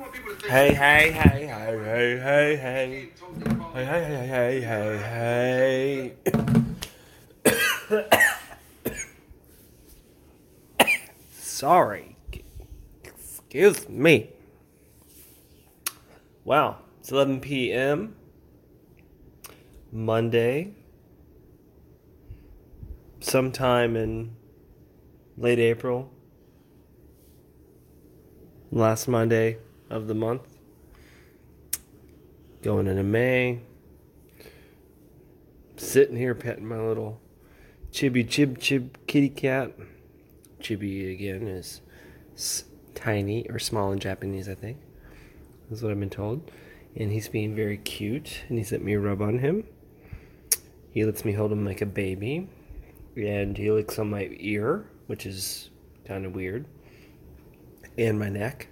Hey, hey, hey, hey, hey, hey, hey. Hey, hey, hey, hey, hey, hey. Sorry. Excuse me. Wow. It's 11 p.m. Monday. Sometime in late April. Last Monday of the month. Going into May. Sitting here petting my little chibi chib chib kitty cat. Chibi again is tiny or small in Japanese, I think. That's what I've been told. And he's being very cute, and he's let me rub on him. He lets me hold him like a baby, and he licks on my ear, which is kind of weird, and my neck.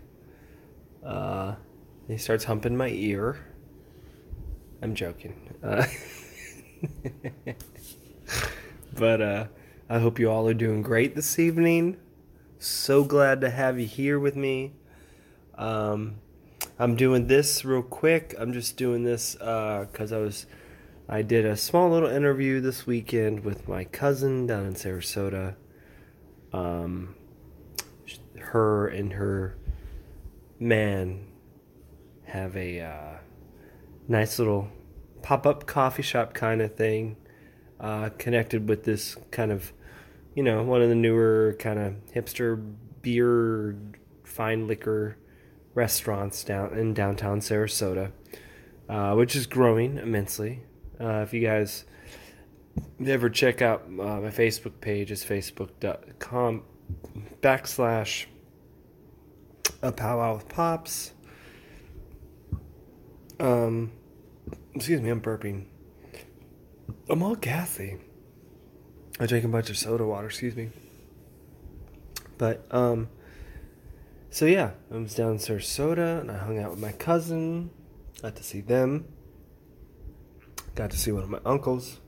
Uh, he starts humping my ear. I'm joking. Uh, but uh, I hope you all are doing great this evening. So glad to have you here with me. Um, I'm doing this real quick. I'm just doing this because I was I did a small little interview this weekend with my cousin down in Sarasota. Um, her and her man have a uh, nice little pop up coffee shop kind of thing, uh, connected with this kind of, you know, one of the newer kind of hipster beer, fine liquor restaurants down in downtown Sarasota, uh, which is growing immensely. Uh, if you guys ever check out uh, my Facebook page, it's facebook.com backslash a powwow with pops. Um, excuse me, I'm burping. I'm all gassy. I drank a bunch of soda water, excuse me. But, um, so yeah, I was down in Sarasota and I hung out with my cousin. Got to see them. Got to see one of my uncles.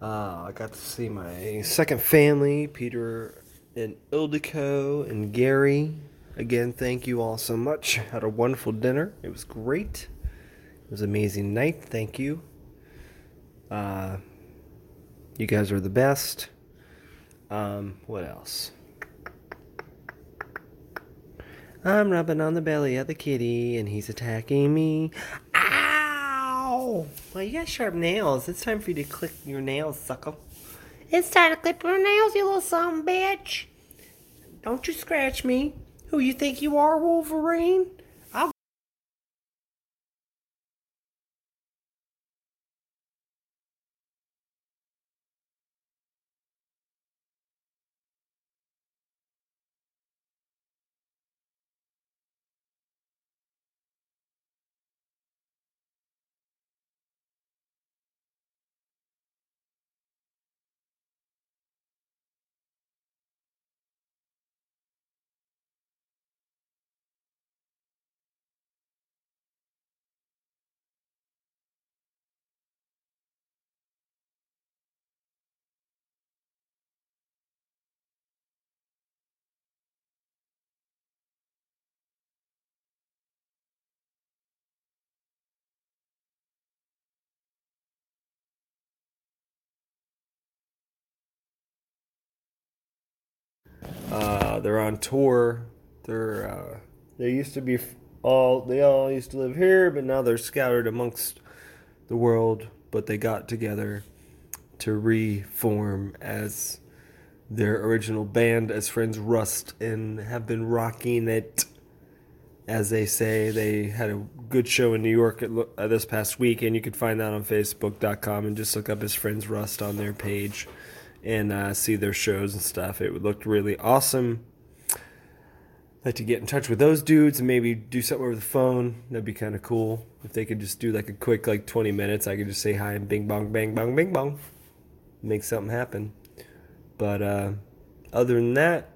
Uh, I got to see my second family, Peter and Ildiko and Gary. Again, thank you all so much. Had a wonderful dinner. It was great. It was an amazing night. Thank you. Uh, you guys are the best. Um, what else? I'm rubbing on the belly of the kitty and he's attacking me. Ow! Well, you got sharp nails. It's time for you to click your nails, sucker. It's time to clip your nails, you little son bitch. Don't you scratch me. Who you think you are, Wolverine? Uh, they're on tour. They're uh, they used to be all they all used to live here, but now they're scattered amongst the world. But they got together to reform as their original band as friends Rust and have been rocking it. As they say, they had a good show in New York at, uh, this past week, and you can find that on Facebook.com and just look up his friends Rust on their page and uh, see their shows and stuff. It looked really awesome. I'd Like to get in touch with those dudes and maybe do something over the phone. That'd be kind of cool. If they could just do like a quick like 20 minutes, I could just say hi and bing bong bang bong bing bong. Make something happen. But uh, other than that,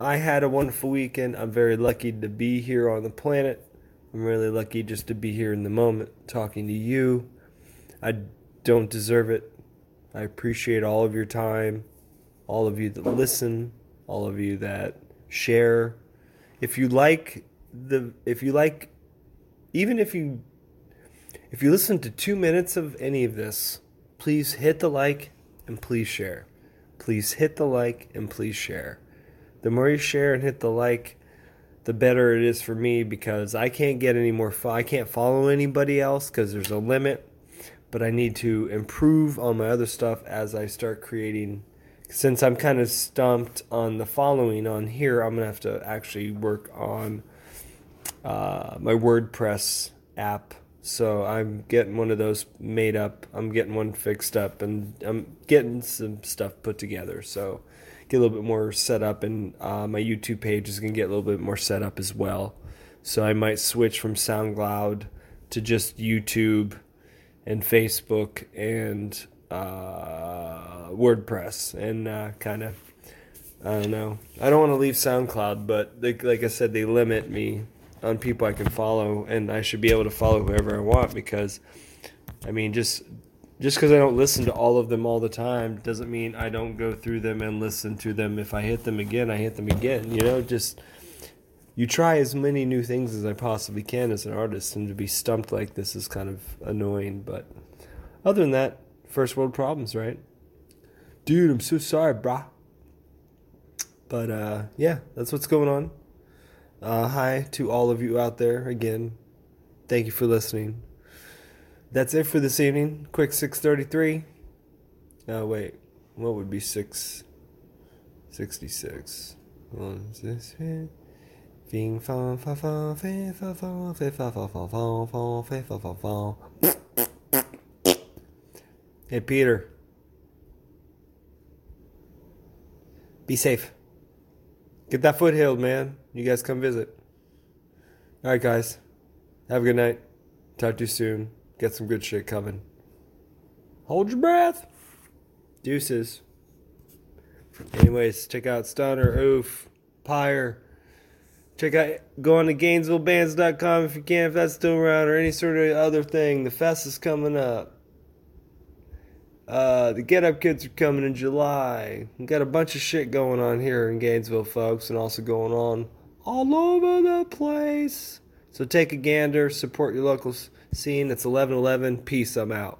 I had a wonderful weekend. I'm very lucky to be here on the planet. I'm really lucky just to be here in the moment talking to you. I don't deserve it. I appreciate all of your time, all of you that listen, all of you that share. If you like the if you like even if you if you listen to 2 minutes of any of this, please hit the like and please share. Please hit the like and please share. The more you share and hit the like, the better it is for me because I can't get any more fo- I can't follow anybody else cuz there's a limit, but I need to improve on my other stuff as I start creating since I'm kind of stumped on the following on here, I'm gonna have to actually work on uh, my WordPress app. So I'm getting one of those made up. I'm getting one fixed up, and I'm getting some stuff put together. So get a little bit more set up, and uh, my YouTube page is gonna get a little bit more set up as well. So I might switch from SoundCloud to just YouTube and Facebook and uh, WordPress and uh, kind of I don't know. I don't want to leave SoundCloud, but they, like I said, they limit me on people I can follow, and I should be able to follow whoever I want because, I mean, just just because I don't listen to all of them all the time doesn't mean I don't go through them and listen to them. If I hit them again, I hit them again. You know, just you try as many new things as I possibly can as an artist, and to be stumped like this is kind of annoying. But other than that, first world problems, right? Dude, I'm so sorry, brah. But uh, yeah, that's what's going on. Uh, hi to all of you out there again. Thank you for listening. That's it for this evening. Quick 633. Oh, wait. What would be 666? What is this? Fing fa fa fa fe fa fa fe fa fa fa fa fa fe fa fa fa. Hey, Peter. Be safe. Get that foothill, man. You guys come visit. All right, guys. Have a good night. Talk to you soon. Get some good shit coming. Hold your breath. Deuces. Anyways, check out Stunner, Oof, Pyre. Check out, go on to GainesvilleBands.com if you can, if that's still around, or any sort of other thing. The fest is coming up. Uh, the Get Up Kids are coming in July. We got a bunch of shit going on here in Gainesville, folks, and also going on all over the place. So take a gander, support your local scene. It's 1111. Peace. I'm out.